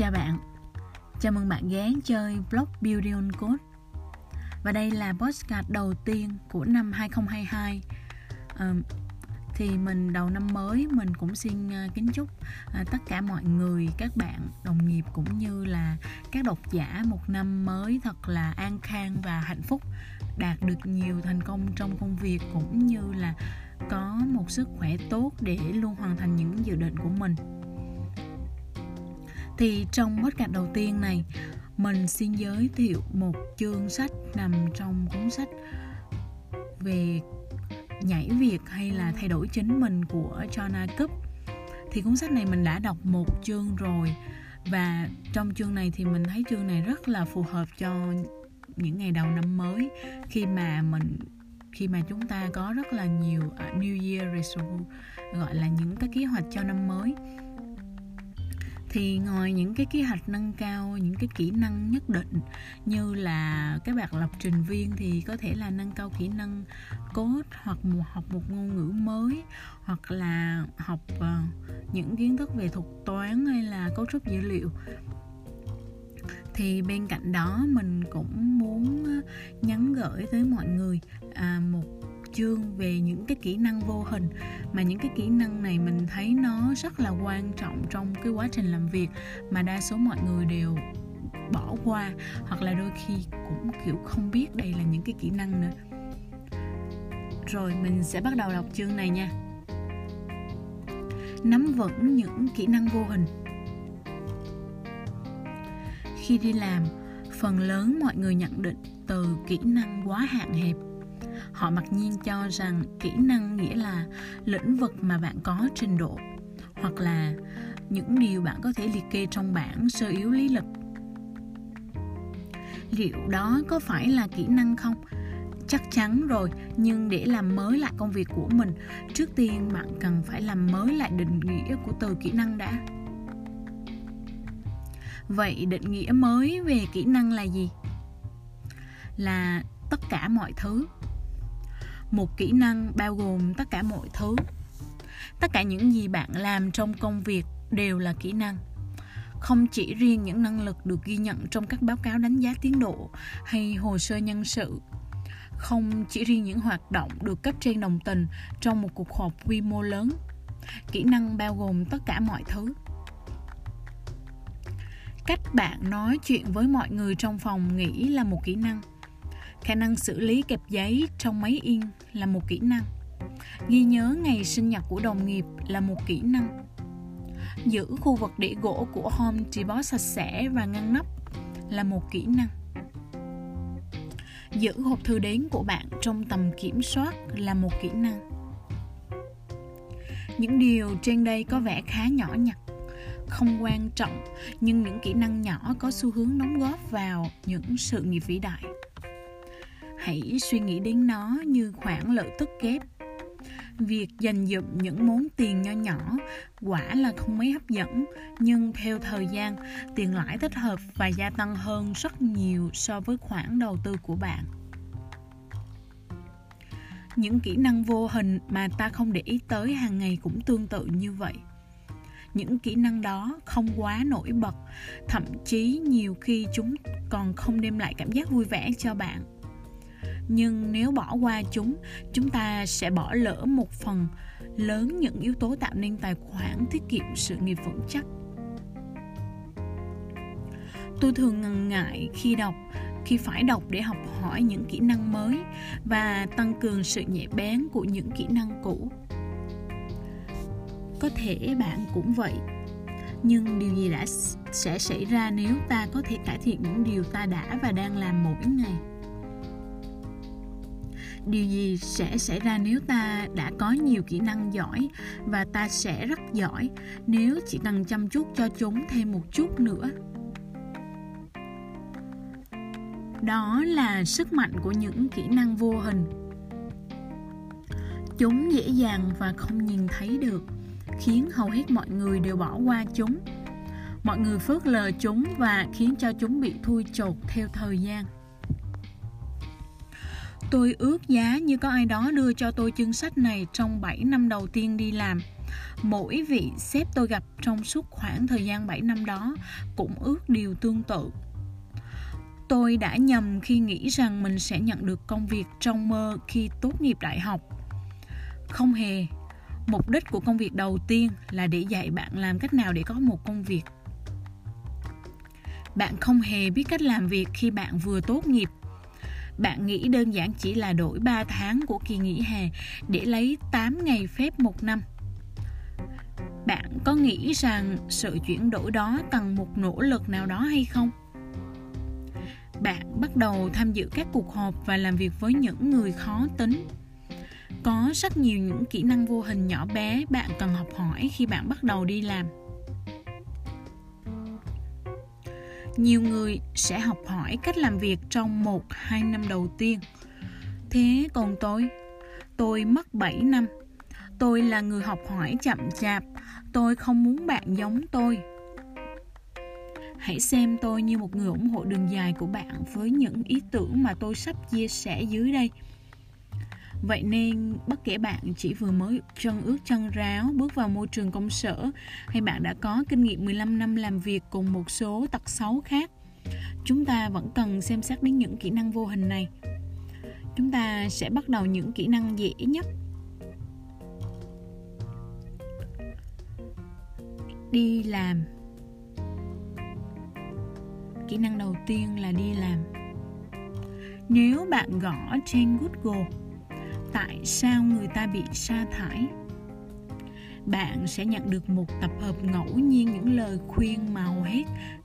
Chào bạn, chào mừng bạn ghé chơi blog Beauty on Code. Và đây là podcast đầu tiên của năm 2022 à, Thì mình đầu năm mới mình cũng xin ờ, kính chúc ờ, tất cả mọi người, các bạn, đồng nghiệp cũng như là các độc giả một năm mới thật là an khang và hạnh phúc Đạt được nhiều thành công trong công việc cũng như là có một sức khỏe tốt để luôn hoàn thành những dự định của mình thì trong podcast đầu tiên này, mình xin giới thiệu một chương sách nằm trong cuốn sách về nhảy việc hay là thay đổi chính mình của John Cup. Thì cuốn sách này mình đã đọc một chương rồi và trong chương này thì mình thấy chương này rất là phù hợp cho những ngày đầu năm mới, khi mà mình, khi mà chúng ta có rất là nhiều à, New Year resolution gọi là những cái kế hoạch cho năm mới thì ngoài những cái kế hoạch nâng cao những cái kỹ năng nhất định như là các bạn lập trình viên thì có thể là nâng cao kỹ năng code hoặc một học một ngôn ngữ mới hoặc là học uh, những kiến thức về thuật toán hay là cấu trúc dữ liệu. Thì bên cạnh đó mình cũng muốn ờ, nhắn gửi tới mọi người à, một chương về những cái kỹ năng vô hình. Mà những cái kỹ năng này mình thấy nó rất là quan trọng trong cái quá trình làm việc, mà đa số mọi người đều bỏ qua, hoặc là đôi khi cũng, kiểu, không biết đây là những cái kỹ năng nữa. Rồi, mình sẽ bắt đầu đọc chương này nha. Nắm vững những kỹ năng vô hình. Khi đi làm, phần lớn mọi người nhận định từ kỹ năng quá hạn hẹp họ mặc nhiên cho rằng kỹ năng nghĩa là lĩnh vực mà bạn có trình độ, hoặc là những điều bạn có thể liệt kê trong bảng sơ yếu lý lịch. Liệu đó có phải là kỹ năng không? Chắc chắn rồi, nhưng để làm mới lại công việc của mình, trước tiên bạn cần phải làm mới lại định nghĩa của từ kỹ năng đã. Vậy định nghĩa mới về kỹ năng là gì? Là tất cả mọi thứ một kỹ năng bao gồm tất cả mọi thứ. Tất cả những gì bạn làm trong công việc đều là kỹ năng. Không chỉ riêng những năng lực được ghi nhận trong các báo cáo đánh giá tiến độ hay hồ sơ nhân sự. Không chỉ riêng những hoạt động được cấp trên đồng tình trong một cuộc họp quy mô lớn. Kỹ năng bao gồm tất cả mọi thứ. Cách bạn nói chuyện với mọi người trong phòng nghĩ là một kỹ năng khả năng xử lý kẹp giấy trong máy in là một kỹ năng. Ghi nhớ ngày sinh nhật của đồng nghiệp là một kỹ năng. Giữ khu vực để gỗ của home depot sạch sẽ và ngăn nắp là một kỹ năng. Giữ hộp thư đến của bạn trong tầm kiểm soát là một kỹ năng. Những điều trên đây có vẻ khá nhỏ nhặt, không quan trọng, nhưng những kỹ năng nhỏ có xu hướng đóng góp vào những sự nghiệp vĩ đại hãy suy nghĩ đến nó như khoản lợi tức kép. Việc dành dụm những món tiền nho nhỏ quả là không mấy hấp dẫn, nhưng theo thời gian, tiền lãi thích hợp và gia tăng hơn rất nhiều so với khoản đầu tư của bạn. Những kỹ năng vô hình mà ta không để ý tới hàng ngày cũng tương tự như vậy. Những kỹ năng đó không quá nổi bật, thậm chí nhiều khi chúng còn không đem lại cảm giác vui vẻ cho bạn nhưng nếu bỏ qua chúng chúng ta sẽ bỏ lỡ một phần lớn những yếu tố tạo nên tài khoản tiết kiệm sự nghiệp vững chắc. Tôi thường ngần ngại khi đọc, khi phải đọc để học hỏi những kỹ năng mới và tăng cường sự nhạy bén của những kỹ năng cũ. Có thể bạn cũng vậy, nhưng điều gì đã sẽ xảy ra nếu ta có thể cải thiện những điều ta đã và đang làm mỗi ngày? Điều gì sẽ xảy ra nếu ta đã có nhiều kỹ năng giỏi và ta sẽ rất giỏi nếu chỉ cần chăm chút cho chúng thêm một chút nữa? Đó là sức mạnh của những kỹ năng vô hình. Chúng dễ dàng và không nhìn thấy được, khiến hầu hết mọi người đều bỏ qua chúng. Mọi người phớt lờ chúng và khiến cho chúng bị thui chột theo thời gian. Tôi ước giá như có ai đó đưa cho tôi chương sách này trong 7 năm đầu tiên đi làm. Mỗi vị sếp tôi gặp trong suốt khoảng thời gian 7 năm đó cũng ước điều tương tự. Tôi đã nhầm khi nghĩ rằng mình sẽ nhận được công việc trong mơ khi tốt nghiệp đại học. Không hề. Mục đích của công việc đầu tiên là để dạy bạn làm cách nào để có một công việc. Bạn không hề biết cách làm việc khi bạn vừa tốt nghiệp bạn nghĩ đơn giản chỉ là đổi 3 tháng của kỳ nghỉ hè để lấy 8 ngày phép một năm. Bạn có nghĩ rằng sự chuyển đổi đó cần một nỗ lực nào đó hay không? Bạn bắt đầu tham dự các cuộc họp và làm việc với những người khó tính. Có rất nhiều những kỹ năng vô hình nhỏ bé bạn cần học hỏi khi bạn bắt đầu đi làm nhiều người sẽ học hỏi cách làm việc trong một, hai năm đầu tiên. Thế còn tôi? Tôi mất 7 năm. Tôi là người học hỏi chậm chạp. Tôi không muốn bạn giống tôi. Hãy xem tôi như một người ủng hộ đường dài của bạn với những ý tưởng mà tôi sắp chia sẻ dưới đây. Vậy nên bất kể bạn chỉ vừa mới chân ướt chân ráo bước vào môi trường công sở hay bạn đã có kinh nghiệm 15 năm làm việc cùng một số tật xấu khác, chúng ta vẫn cần xem xét đến những kỹ năng vô hình này. Chúng ta sẽ bắt đầu những kỹ năng dễ nhất. Đi làm Kỹ năng đầu tiên là đi làm. Nếu bạn gõ trên Google tại sao người ta bị sa thải? Bạn sẽ nhận được một tập hợp ngẫu nhiên những lời khuyên mà hầu hết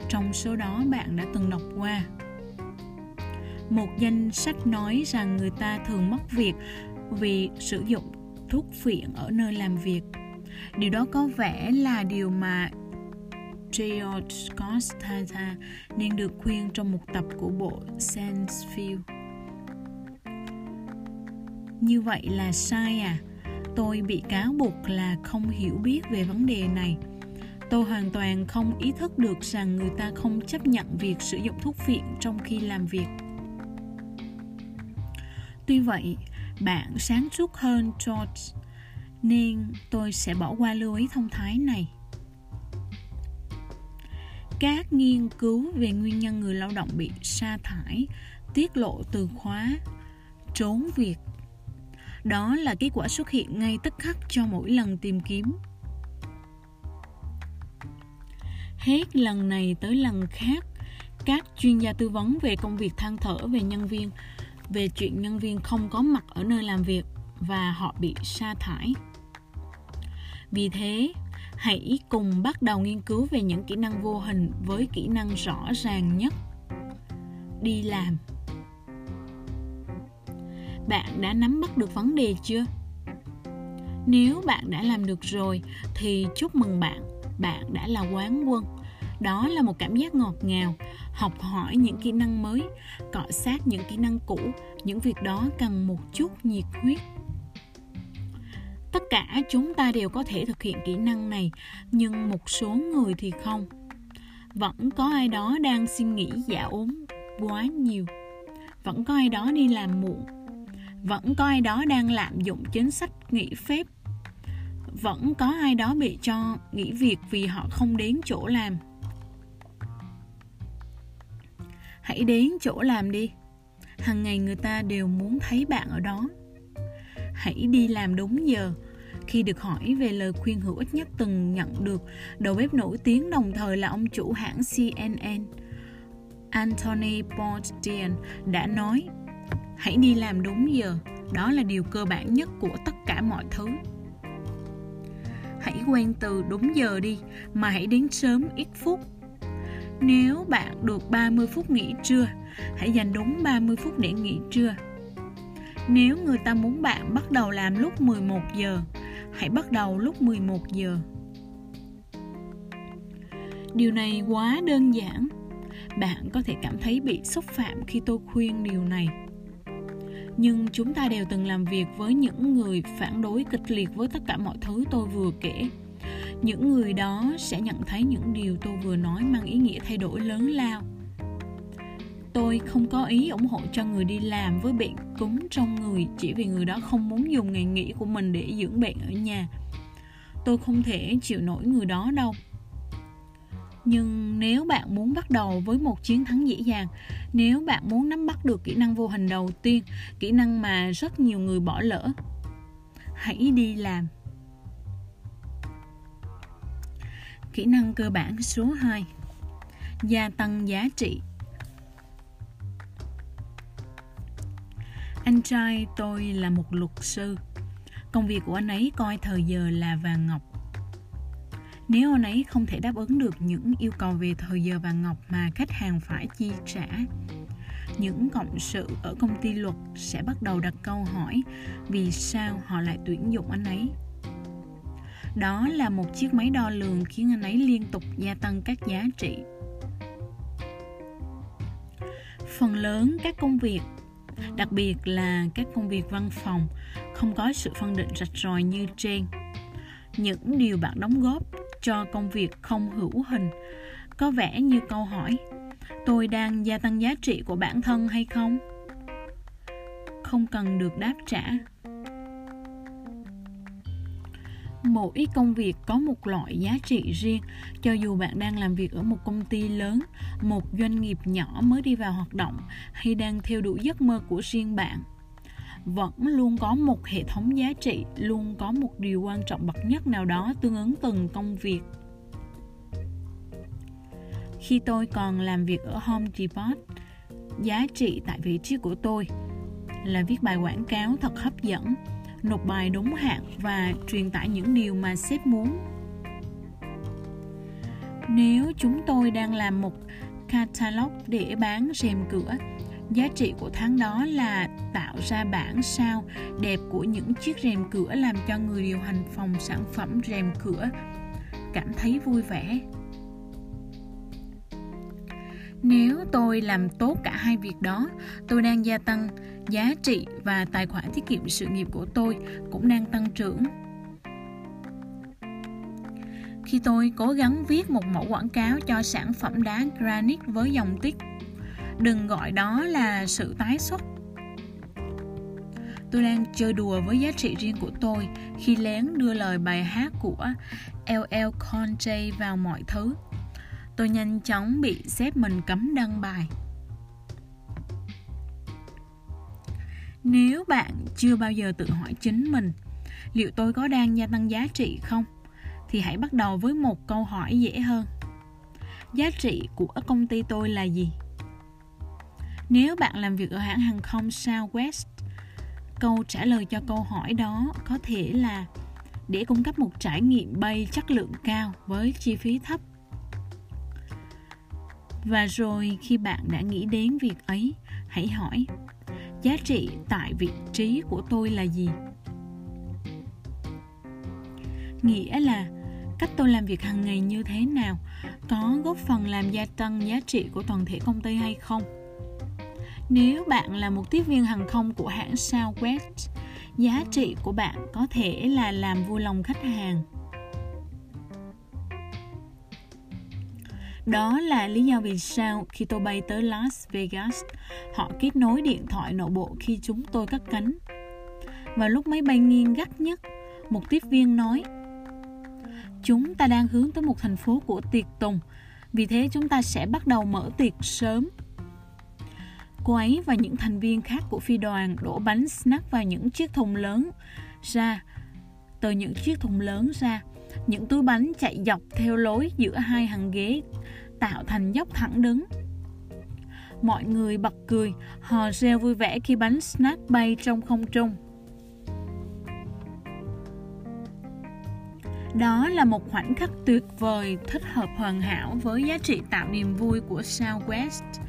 trong số đó bạn đã từng đọc qua. Một danh sách nói rằng người ta thường mất việc vì sử dụng thuốc phiện ở nơi làm việc. Điều đó có vẻ là điều mà George Costanza nên được khuyên trong một tập của bộ Sandsfield như vậy là sai à? Tôi bị cáo buộc là không hiểu biết về vấn đề này. Tôi hoàn toàn không ý thức được rằng người ta không chấp nhận việc sử dụng thuốc phiện trong khi làm việc. Tuy vậy, bạn sáng suốt hơn, george, nên tôi sẽ bỏ qua lưu ý thông thái này. Các nghiên cứu về nguyên nhân người lao động bị sa thải, tiết lộ từ khóa trốn việc đó là kết quả xuất hiện ngay tức khắc cho mỗi lần tìm kiếm. Hết lần này tới lần khác, các chuyên gia tư vấn về công việc than thở về nhân viên, về chuyện nhân viên không có mặt ở nơi làm việc và họ bị sa thải. Vì thế, hãy cùng bắt đầu nghiên cứu về những kỹ năng vô hình với kỹ năng rõ ràng nhất. Đi làm bạn đã nắm bắt được vấn đề chưa? Nếu bạn đã làm được rồi, thì chúc mừng bạn. Bạn đã là quán quân. Đó là một cảm giác ngọt ngào. Học hỏi những kỹ năng mới, cọ sát những kỹ năng cũ. Những việc đó cần một chút nhiệt huyết. Tất cả chúng ta đều có thể thực hiện kỹ năng này, nhưng một số người thì không. Vẫn có ai đó đang suy nghĩ giả ốm quá nhiều. Vẫn có ai đó đi làm muộn vẫn có ai đó đang lạm dụng chính sách nghỉ phép. Vẫn có ai đó bị cho nghỉ việc vì họ không đến chỗ làm. Hãy đến chỗ làm đi. Hàng ngày người ta đều muốn thấy bạn ở đó. Hãy đi làm đúng giờ. Khi được hỏi về lời khuyên hữu ích nhất từng nhận được, đầu bếp nổi tiếng đồng thời là ông chủ hãng CNN Anthony Bourdain, đã nói hãy đi làm đúng giờ. Đó là điều cơ bản nhất của tất cả mọi thứ. Hãy quen từ đúng giờ đi, mà hãy đến sớm ít phút. Nếu bạn được 30 phút nghỉ trưa, hãy dành đúng 30 phút để nghỉ trưa. Nếu người ta muốn bạn bắt đầu làm lúc 11 giờ, hãy bắt đầu lúc 11 giờ. Điều này quá đơn giản. Bạn có thể cảm thấy bị xúc phạm khi tôi khuyên điều này nhưng chúng ta đều từng làm việc với những người phản đối kịch liệt với tất cả mọi thứ tôi vừa kể những người đó sẽ nhận thấy những điều tôi vừa nói mang ý nghĩa thay đổi lớn lao tôi không có ý ủng hộ cho người đi làm với bệnh cúm trong người chỉ vì người đó không muốn dùng ngày nghỉ của mình để dưỡng bệnh ở nhà. Tôi không thể chịu nổi người đó đâu. Nhưng nếu bạn muốn bắt đầu với một chiến thắng dễ dàng, nếu bạn muốn nắm bắt được kỹ năng vô hình đầu tiên, kỹ năng mà rất nhiều người bỏ lỡ, hãy đi làm. Kỹ năng cơ bản số 2 Gia tăng giá trị. Anh trai tôi là một luật sư. Công việc của anh ấy coi thời giờ là vàng ngọc nếu anh ấy không thể đáp ứng được những yêu cầu về thời giờ vàng ngọc mà khách hàng phải chi trả, những cộng sự ở công ty luật sẽ bắt đầu đặt câu hỏi, vì sao họ lại tuyển dụng anh ấy? Đó là một chiếc máy đo lường khiến anh ấy liên tục gia tăng các giá trị. Phần lớn các công việc, đặc biệt là các công việc văn phòng, không có sự phân định rạch ròi như trên. Những điều bạn đóng góp cho công việc không hữu hình. Có vẻ như câu hỏi, tôi đang gia tăng giá trị của bản thân hay không? Không cần được đáp trả. Mỗi công việc có một loại giá trị riêng. Cho dù bạn đang làm việc ở một công ty lớn, một doanh nghiệp nhỏ mới đi vào hoạt động, hay đang theo đuổi giấc mơ của riêng bạn vẫn luôn có một hệ thống giá trị, luôn có một điều quan trọng bậc nhất nào đó tương ứng từng công việc. Khi tôi còn làm việc ở Home Depot, giá trị tại vị trí của tôi là viết bài quảng cáo thật hấp dẫn, nộp bài đúng hạn và truyền tải những điều mà sếp muốn. Nếu chúng tôi đang làm một catalog để bán rèm cửa giá trị của tháng đó là tạo ra bản sao đẹp của những chiếc rèm cửa làm cho người điều hành phòng sản phẩm rèm cửa cảm thấy vui vẻ. Nếu tôi làm tốt cả hai việc đó, tôi đang gia tăng giá trị và tài khoản tiết kiệm sự nghiệp của tôi cũng đang tăng trưởng. Khi tôi cố gắng viết một mẫu quảng cáo cho sản phẩm đá granite với dòng tích đừng gọi đó là sự tái xuất. Tôi đang chơi đùa với giá trị riêng của tôi khi lén đưa lời bài hát của LL Cool J vào mọi thứ. Tôi nhanh chóng bị sếp mình cấm đăng bài. Nếu bạn chưa bao giờ tự hỏi chính mình, liệu tôi có đang gia tăng giá trị không, thì hãy bắt đầu với một câu hỏi dễ hơn. Giá trị của công ty tôi là gì? Nếu bạn làm việc ở hãng hàng không Southwest, câu trả lời cho câu hỏi đó có thể là để cung cấp một trải nghiệm bay chất lượng cao với chi phí thấp. Và rồi khi bạn đã nghĩ đến việc ấy, hãy hỏi giá trị tại vị trí của tôi là gì? Nghĩa là cách tôi làm việc hàng ngày như thế nào có góp phần làm gia tăng giá trị của toàn thể công ty hay không? Nếu bạn là một tiếp viên hàng không của hãng Southwest, giá trị của bạn có thể là làm vui lòng khách hàng. Đó là lý do vì sao khi tôi bay tới Las Vegas, họ kết nối điện thoại nội bộ khi chúng tôi cất cánh. Và lúc máy bay nghiêng gắt nhất, một tiếp viên nói Chúng ta đang hướng tới một thành phố của tiệc tùng, vì thế chúng ta sẽ bắt đầu mở tiệc sớm Cô ấy và những thành viên khác của phi đoàn đổ bánh snack vào những chiếc thùng lớn ra. Từ những chiếc thùng lớn ra, những túi bánh chạy dọc theo lối giữa hai hàng ghế tạo thành dốc thẳng đứng. Mọi người bật cười, hò reo vui vẻ khi bánh snack bay trong không trung. Đó là một khoảnh khắc tuyệt vời, thích hợp hoàn hảo với giá trị tạo niềm vui của Southwest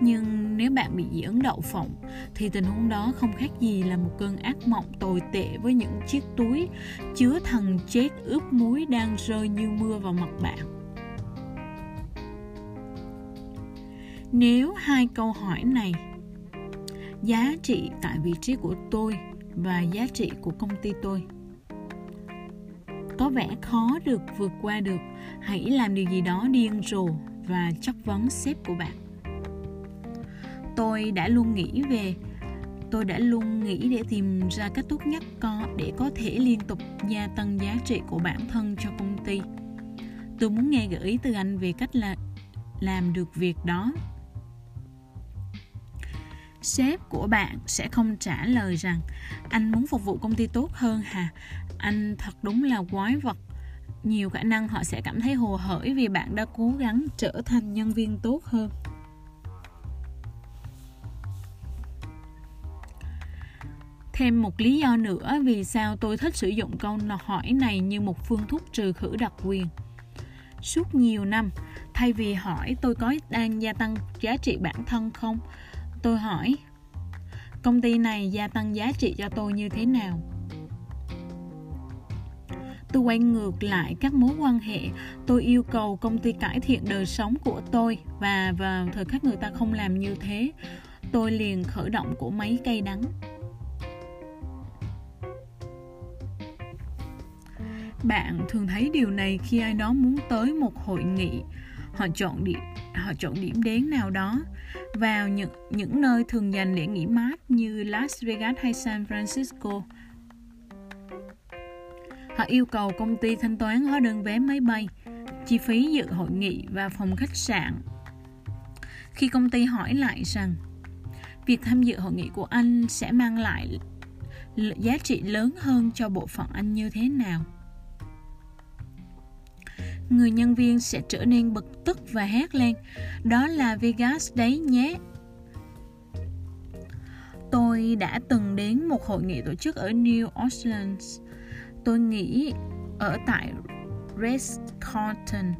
nhưng nếu bạn bị dị ứng đậu phộng, thì tình huống đó không khác gì là một cơn ác mộng tồi tệ với những chiếc túi chứa thần chết ướp muối đang rơi như mưa vào mặt bạn. Nếu hai câu hỏi này, giá trị tại vị trí của tôi và giá trị của công ty tôi, có vẻ khó được vượt qua được, hãy làm điều gì đó điên rồ và chất vấn sếp của bạn tôi đã luôn nghĩ về. Tôi đã luôn nghĩ để tìm ra cách tốt nhất có để có thể liên tục gia tăng giá trị của bản thân cho công ty. Tôi muốn nghe gợi ý từ anh về cách là làm được việc đó. Sếp của bạn sẽ không trả lời rằng, anh muốn phục vụ công ty tốt hơn hả? Anh thật đúng là quái vật. Nhiều khả năng họ sẽ cảm thấy hồ hởi vì bạn đã cố gắng trở thành nhân viên tốt hơn. Thêm một lý do nữa vì sao tôi thích sử dụng câu hỏi này như một phương thuốc trừ khử đặc quyền. Suốt nhiều năm, thay vì hỏi tôi có đang gia tăng giá trị bản thân không, tôi hỏi, công ty này gia tăng giá trị cho tôi như thế nào? Tôi quay ngược lại các mối quan hệ, tôi yêu cầu công ty cải thiện đời sống của tôi và vào thời khắc người ta không làm như thế, tôi liền khởi động của máy cây đắng. Bạn thường thấy điều này khi ai đó muốn tới một hội nghị. Họ chọn điểm họ chọn điểm đến nào đó, vào những những nơi thường dành để nghỉ mát như Las Vegas hay San Francisco. Họ yêu cầu công ty thanh toán hóa đơn vé máy bay, chi phí dự hội nghị và phòng khách sạn. Khi công ty hỏi lại rằng, việc tham dự hội nghị của anh sẽ mang lại giá trị lớn hơn cho bộ phận anh như thế nào? Người nhân viên sẽ trở nên bực tức và hét lên. Đó là Vegas đấy nhé. Tôi đã từng đến một hội nghị tổ chức ở New Orleans. Tôi nghĩ ở tại Ritz Carlton,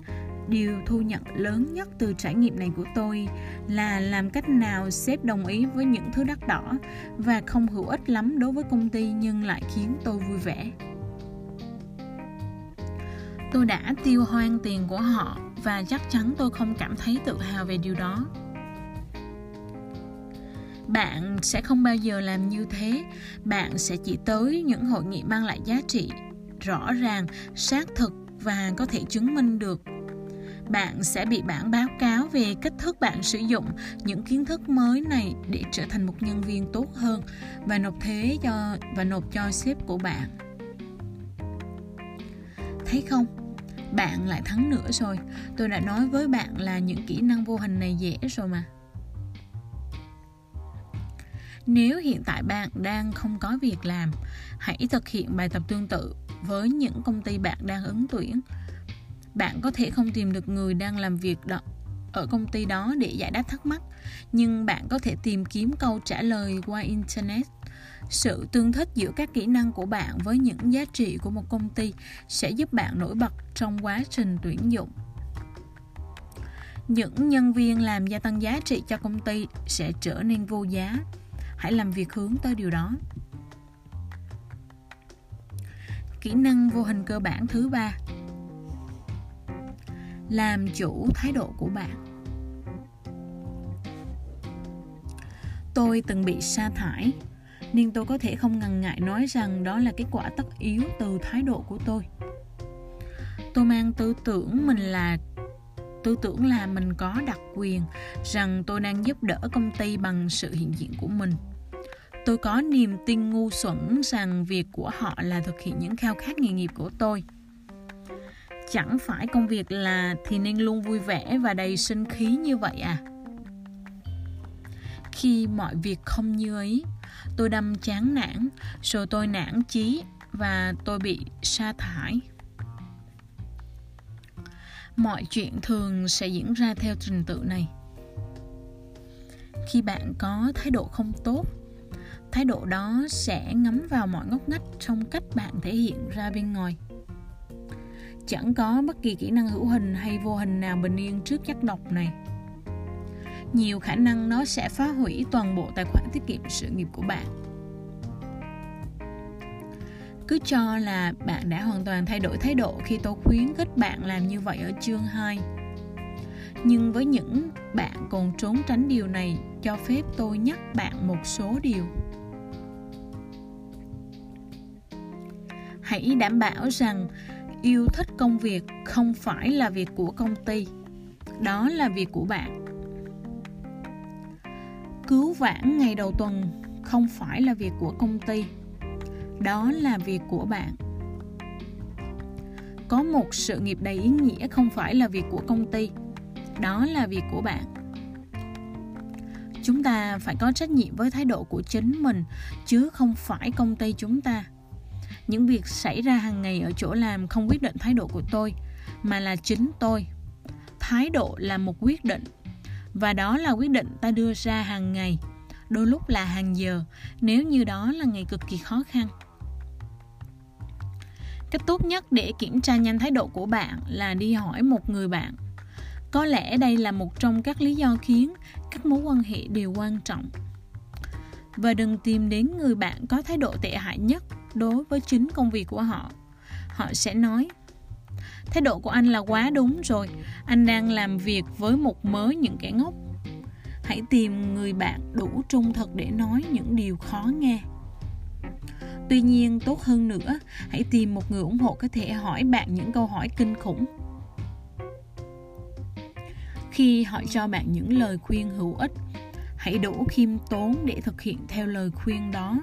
điều thu nhận lớn nhất từ trải nghiệm này của tôi là làm cách nào sếp đồng ý với những thứ đắt đỏ và không hữu ích lắm đối với công ty nhưng lại khiến tôi vui vẻ tôi đã tiêu hoang tiền của họ và chắc chắn tôi không cảm thấy tự hào về điều đó. Bạn sẽ không bao giờ làm như thế. Bạn sẽ chỉ tới những hội nghị mang lại giá trị, rõ ràng, xác thực và có thể chứng minh được. Bạn sẽ bị bản báo cáo về cách thức bạn sử dụng những kiến thức mới này để trở thành một nhân viên tốt hơn và nộp thuế cho, và nộp cho sếp của bạn. Thấy không? Bạn lại thắng nữa rồi. Tôi đã nói với bạn là những kỹ năng vô hình này dễ rồi mà. Nếu hiện tại bạn đang không có việc làm, hãy thực hiện bài tập tương tự với những công ty bạn đang ứng tuyển. Bạn có thể không tìm được người đang làm việc đó, ở công ty đó để giải đáp thắc mắc, nhưng bạn có thể tìm kiếm câu trả lời qua internet sự tương thích giữa các kỹ năng của bạn với những giá trị của một công ty sẽ giúp bạn nổi bật trong quá trình tuyển dụng. Những nhân viên làm gia tăng giá trị cho công ty sẽ trở nên vô giá. Hãy làm việc hướng tới điều đó. Kỹ năng vô hình cơ bản thứ ba. Làm chủ thái độ của bạn. Tôi từng bị sa thải nên tôi có thể không ngần ngại nói rằng đó là kết quả tất yếu từ thái độ của tôi. Tôi mang tư tưởng mình là, tư tưởng là mình có đặc quyền, rằng tôi đang giúp đỡ công ty bằng sự hiện diện của mình. Tôi có niềm tin ngu xuẩn rằng việc của họ là thực hiện những khao khát nghề nghiệp của tôi. Chẳng phải công việc là thì nên luôn vui vẻ và đầy sinh khí như vậy à? Khi mọi việc không như ấy tôi đâm chán nản rồi tôi nản chí và tôi bị sa thải. Mọi chuyện thường sẽ diễn ra theo trình tự này. Khi bạn có thái độ không tốt, thái độ đó sẽ ngấm vào mọi ngóc ngách trong cách bạn thể hiện ra bên ngoài. Chẳng có bất kỳ kỹ năng hữu hình hay vô hình nào bình yên trước chất độc này nhiều khả năng nó sẽ phá hủy toàn bộ tài khoản tiết kiệm sự nghiệp của bạn. Cứ cho là bạn đã hoàn toàn thay đổi thái độ khi tôi khuyến khích bạn làm như vậy ở chương 2 nhưng với những bạn còn trốn tránh điều này, cho phép tôi nhắc bạn một số điều. Hãy đảm bảo rằng yêu thích công việc không phải là việc của công ty. Đó là việc của bạn cứu vãn ngày đầu tuần không phải là việc của công ty, đó là việc của bạn. Có một sự nghiệp đầy ý nghĩa không phải là việc của công ty, đó là việc của bạn. Chúng ta phải có trách nhiệm với thái độ của chính mình, chứ không phải công ty chúng ta. Những việc xảy ra hàng ngày ở chỗ làm không quyết định thái độ của tôi, mà là chính tôi. Thái độ là một quyết định và đó là quyết định ta đưa ra hàng ngày. Đôi lúc là hàng giờ, nếu như đó là ngày cực kỳ khó khăn. Cách tốt nhất để kiểm tra nhanh thái độ của bạn là đi hỏi một người bạn. Có lẽ đây là một trong các lý do khiến các mối quan hệ đều quan trọng. Và đừng tìm đến người bạn có thái độ tệ hại nhất đối với chính công việc của họ. Họ sẽ nói thái độ của anh là quá đúng rồi. Anh đang làm việc với một mớ những kẻ ngốc. Hãy tìm người bạn đủ trung thực để nói những điều khó nghe. Tuy nhiên, tốt hơn nữa, hãy tìm một người ủng hộ có thể hỏi bạn những câu hỏi kinh khủng. Khi họ cho bạn những lời khuyên hữu ích, hãy đủ khiêm tốn để thực hiện theo lời khuyên đó.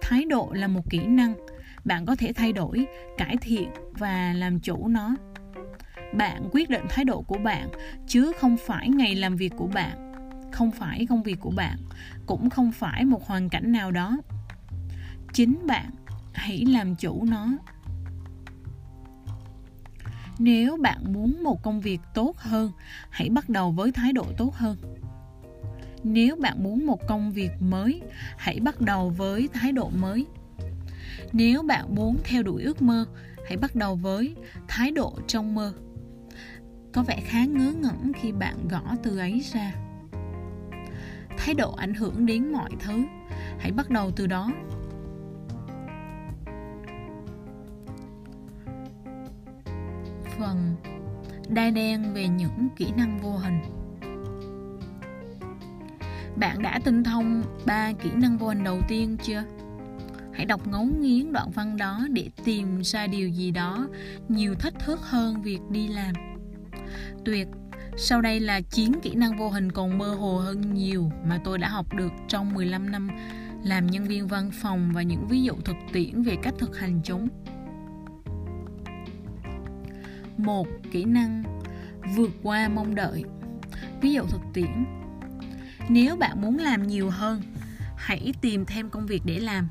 Thái độ là một kỹ năng bạn có thể thay đổi, cải thiện và làm chủ nó. Bạn quyết định thái độ của bạn, chứ không phải ngày làm việc của bạn. Không phải công việc của bạn, cũng không phải một hoàn cảnh nào đó. Chính bạn, hãy làm chủ nó. Nếu bạn muốn một công việc tốt hơn, hãy bắt đầu với thái độ tốt hơn. Nếu bạn muốn một công việc mới, hãy bắt đầu với thái độ mới nếu bạn muốn theo đuổi ước mơ, hãy bắt đầu với thái độ trong mơ. Có vẻ khá ngớ ngẩn khi bạn gõ từ ấy ra. Thái độ ảnh hưởng đến mọi thứ. Hãy bắt đầu từ đó. Phần đai đen về những kỹ năng vô hình. Bạn đã tinh thông ba kỹ năng vô hình đầu tiên chưa? Hãy đọc ngấu nghiến đoạn văn đó để tìm ra điều gì đó nhiều thách thức hơn việc đi làm tuyệt sau đây là 9 kỹ năng vô hình còn mơ hồ hơn nhiều mà tôi đã học được trong 15 năm làm nhân viên văn phòng và những ví dụ thực tiễn về cách thực hành chúng. một Kỹ năng vượt qua mong đợi. Ví dụ thực tiễn. Nếu bạn muốn làm nhiều hơn, hãy tìm thêm công việc để làm.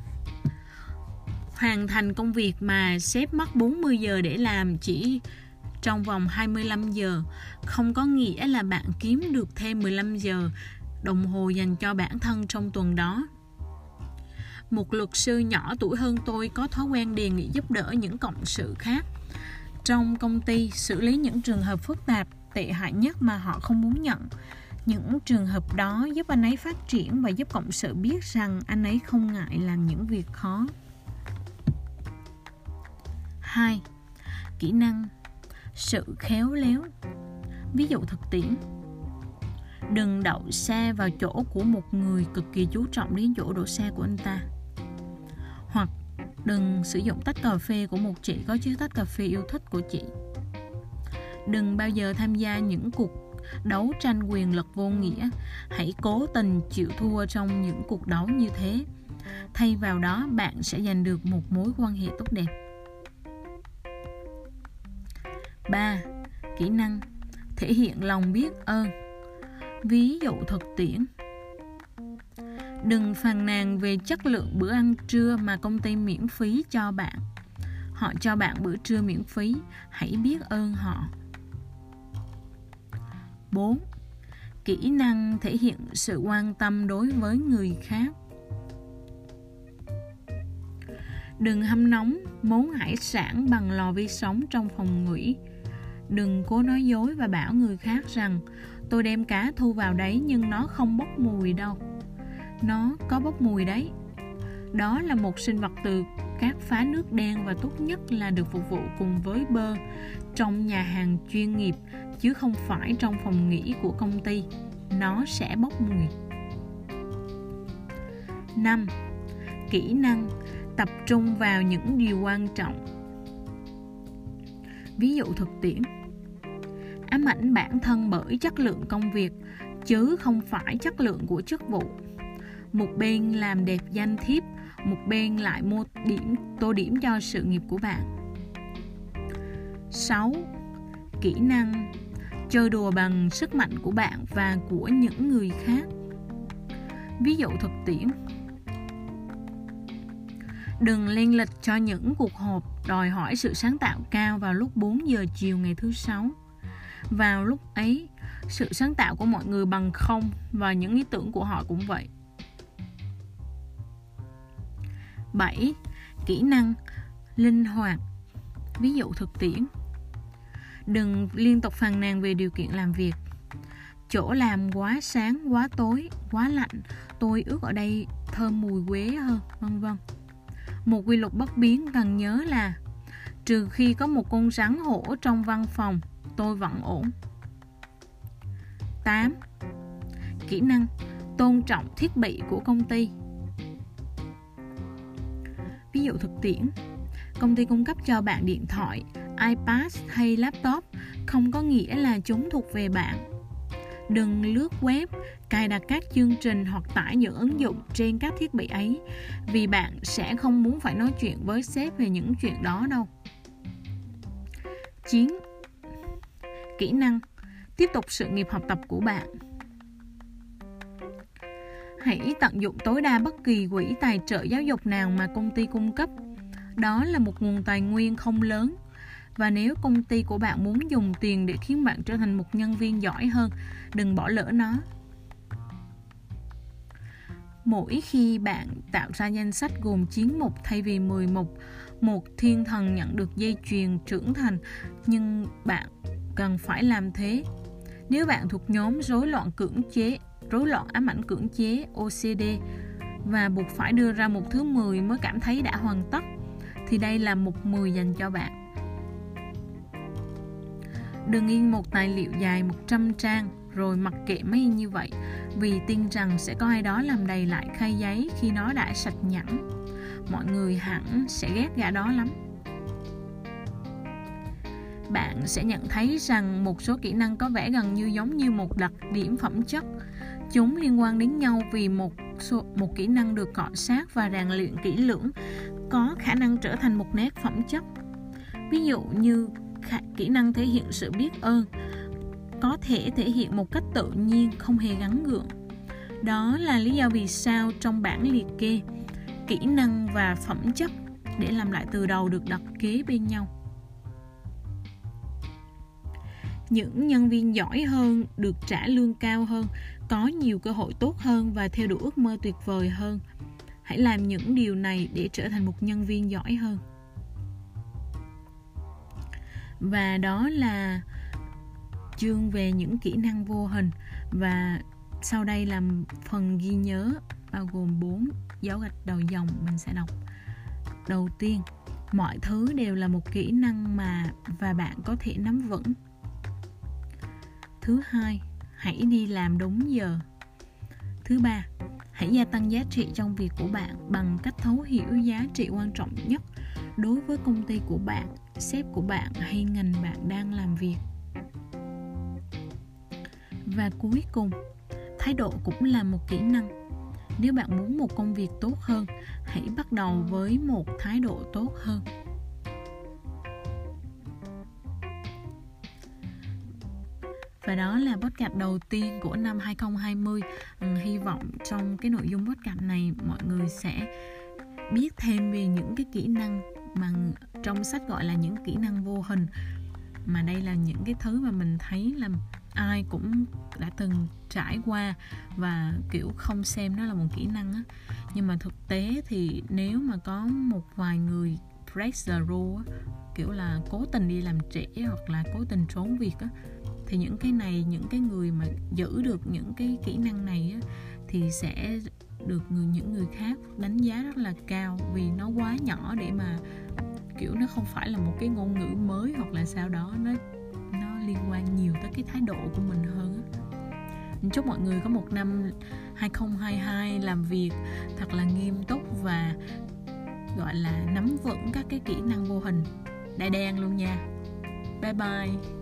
Hoàn thành công việc mà sếp mất 40 giờ để làm chỉ trong vòng 25 giờ không có nghĩa là bạn kiếm được thêm 15 giờ đồng hồ dành cho bản thân trong tuần đó. Một luật sư nhỏ tuổi hơn tôi có thói quen đề nghị giúp đỡ những cộng sự khác trong công ty, xử lý những trường hợp phức tạp, tệ hại nhất mà họ không muốn nhận. Những trường hợp đó giúp anh ấy phát triển và giúp cộng sự biết rằng anh ấy không ngại làm những việc khó. 2. Kỹ năng, sự khéo léo. Ví dụ thực tiễn. Đừng đậu xe vào chỗ của một người cực kỳ chú trọng đến chỗ đổ xe của anh ta. Hoặc đừng sử dụng tách cà phê của một chị có chiếc tách cà phê yêu thích của chị. Đừng bao giờ tham gia những cuộc đấu tranh quyền lực vô nghĩa. Hãy cố tình chịu thua trong những cuộc đấu như thế. Thay vào đó, bạn sẽ giành được một mối quan hệ tốt đẹp. 3. Kỹ năng thể hiện lòng biết ơn. Ví dụ thực tiễn Đừng phàn nàn về chất lượng bữa ăn trưa mà công ty miễn phí cho bạn. Họ cho bạn bữa trưa miễn phí, hãy biết ơn họ. 4. Kỹ năng thể hiện sự quan tâm đối với người khác. Đừng hâm nóng món hải sản bằng lò vi sóng trong phòng nghỉ đừng cố nói dối và bảo người khác rằng, tôi đem cá thu vào đấy nhưng nó không bốc mùi đâu. Nó có bốc mùi đấy. Đó là một sinh vật từ các phá nước đen và tốt nhất là được phục vụ cùng với bơ trong nhà hàng chuyên nghiệp, chứ không phải trong phòng nghỉ của công ty. Nó sẽ bốc mùi. 5. Kỹ năng tập trung vào những điều quan trọng. Ví dụ thực tiễn ám ảnh bản thân bởi chất lượng công việc, chứ không phải chất lượng của chức vụ. Một bên làm đẹp danh thiếp, một bên lại mua điểm, tô điểm cho sự nghiệp của bạn. 6. Kỹ năng. Chơi đùa bằng sức mạnh của bạn và của những người khác. Ví dụ thực tiễn. Đừng lên lịch cho những cuộc họp đòi hỏi sự sáng tạo cao vào lúc 4 giờ chiều ngày thứ sáu vào lúc ấy sự sáng tạo của mọi người bằng không và những ý tưởng của họ cũng vậy. 7. Kỹ năng linh hoạt. Ví dụ thực tiễn. Đừng liên tục phàn nàn về điều kiện làm việc. Chỗ làm quá sáng, quá tối, quá lạnh. Tôi ước ở đây thơm mùi quế hơn, vân vân. Một quy luật bất biến cần nhớ là Trừ khi có một con rắn hổ trong văn phòng Tôi vẫn ổn 8. Kỹ năng tôn trọng thiết bị của công ty Ví dụ thực tiễn Công ty cung cấp cho bạn điện thoại, iPad hay laptop không có nghĩa là chúng thuộc về bạn. Đừng lướt web, cài đặt các chương trình hoặc tải những ứng dụng trên các thiết bị ấy vì bạn sẽ không muốn phải nói chuyện với sếp về những chuyện đó đâu. 9. Kỹ năng Tiếp tục sự nghiệp học tập của bạn Hãy tận dụng tối đa bất kỳ quỹ tài trợ giáo dục nào mà công ty cung cấp. Đó là một nguồn tài nguyên không lớn. Và nếu công ty của bạn muốn dùng tiền để khiến bạn trở thành một nhân viên giỏi hơn, đừng bỏ lỡ nó. Mỗi khi bạn tạo ra danh sách gồm 9 mục thay vì 10 mục, một thiên thần nhận được dây chuyền trưởng thành, nhưng bạn cần phải làm thế. Nếu bạn thuộc nhóm rối loạn cưỡng chế, rối loạn ám ảnh cưỡng chế OCD và buộc phải đưa ra một thứ 10 mới cảm thấy đã hoàn tất, thì đây là một 10 dành cho bạn. Đừng in một tài liệu dài 100 trang, rồi mặc kệ mấy như vậy, vì tin rằng sẽ có ai đó làm đầy lại khay giấy khi nó đã sạch nhẵn. Mọi người hẳn sẽ ghét gã đó lắm. Bạn sẽ nhận thấy rằng một số kỹ năng có vẻ gần như giống như một đặc điểm phẩm chất Chúng liên quan đến nhau vì một số, một kỹ năng được cọ sát và rèn luyện kỹ lưỡng có khả năng trở thành một nét phẩm chất. Ví dụ như khả, kỹ năng thể hiện sự biết ơn có thể thể hiện một cách tự nhiên không hề gắn gượng. Đó là lý do vì sao trong bảng liệt kê kỹ năng và phẩm chất để làm lại từ đầu được đặt kế bên nhau. Những nhân viên giỏi hơn, được trả lương cao hơn, có nhiều cơ hội tốt hơn và theo đuổi ước mơ tuyệt vời hơn. Hãy làm những điều này để trở thành một nhân viên giỏi hơn. Và đó là chương về những kỹ năng vô hình. Và sau đây là phần ghi nhớ, bao gồm 4 dấu gạch đầu dòng mình sẽ đọc. Đầu tiên, mọi thứ đều là một kỹ năng mà và bạn có thể nắm vững thứ hai, hãy đi làm đúng giờ. Thứ ba, hãy gia tăng giá trị trong việc của bạn bằng cách thấu hiểu giá trị quan trọng nhất đối với công ty của bạn, sếp của bạn hay ngành bạn đang làm việc. Và cuối cùng, thái độ cũng là một kỹ năng. Nếu bạn muốn một công việc tốt hơn, hãy bắt đầu với một thái độ tốt hơn. Và đó là podcast đầu tiên của năm 2020 ừ, hy vọng trong cái nội dung podcast này mọi người sẽ biết thêm về những cái kỹ năng mà trong sách gọi là những kỹ năng vô hình. Mà đây là những cái thứ mà mình thấy là ai cũng đã từng trải qua và kiểu không xem nó là một kỹ năng á. Nhưng mà thực tế thì nếu mà có một vài người break the rule á, kiểu là cố tình đi làm trễ hoặc là cố tình trốn việc á thì những cái này những cái người mà giữ được những cái kỹ năng này á, thì sẽ được người những người khác đánh giá rất là cao vì nó quá nhỏ để mà kiểu nó không phải là một cái ngôn ngữ mới hoặc là sao đó. Nó nó liên quan nhiều tới cái thái độ của mình hơn á. Chúc mọi người có một năm 2022 làm việc thật là nghiêm túc và gọi là nắm vững các cái kỹ năng vô hình. Đại đen luôn nha. Bye bye.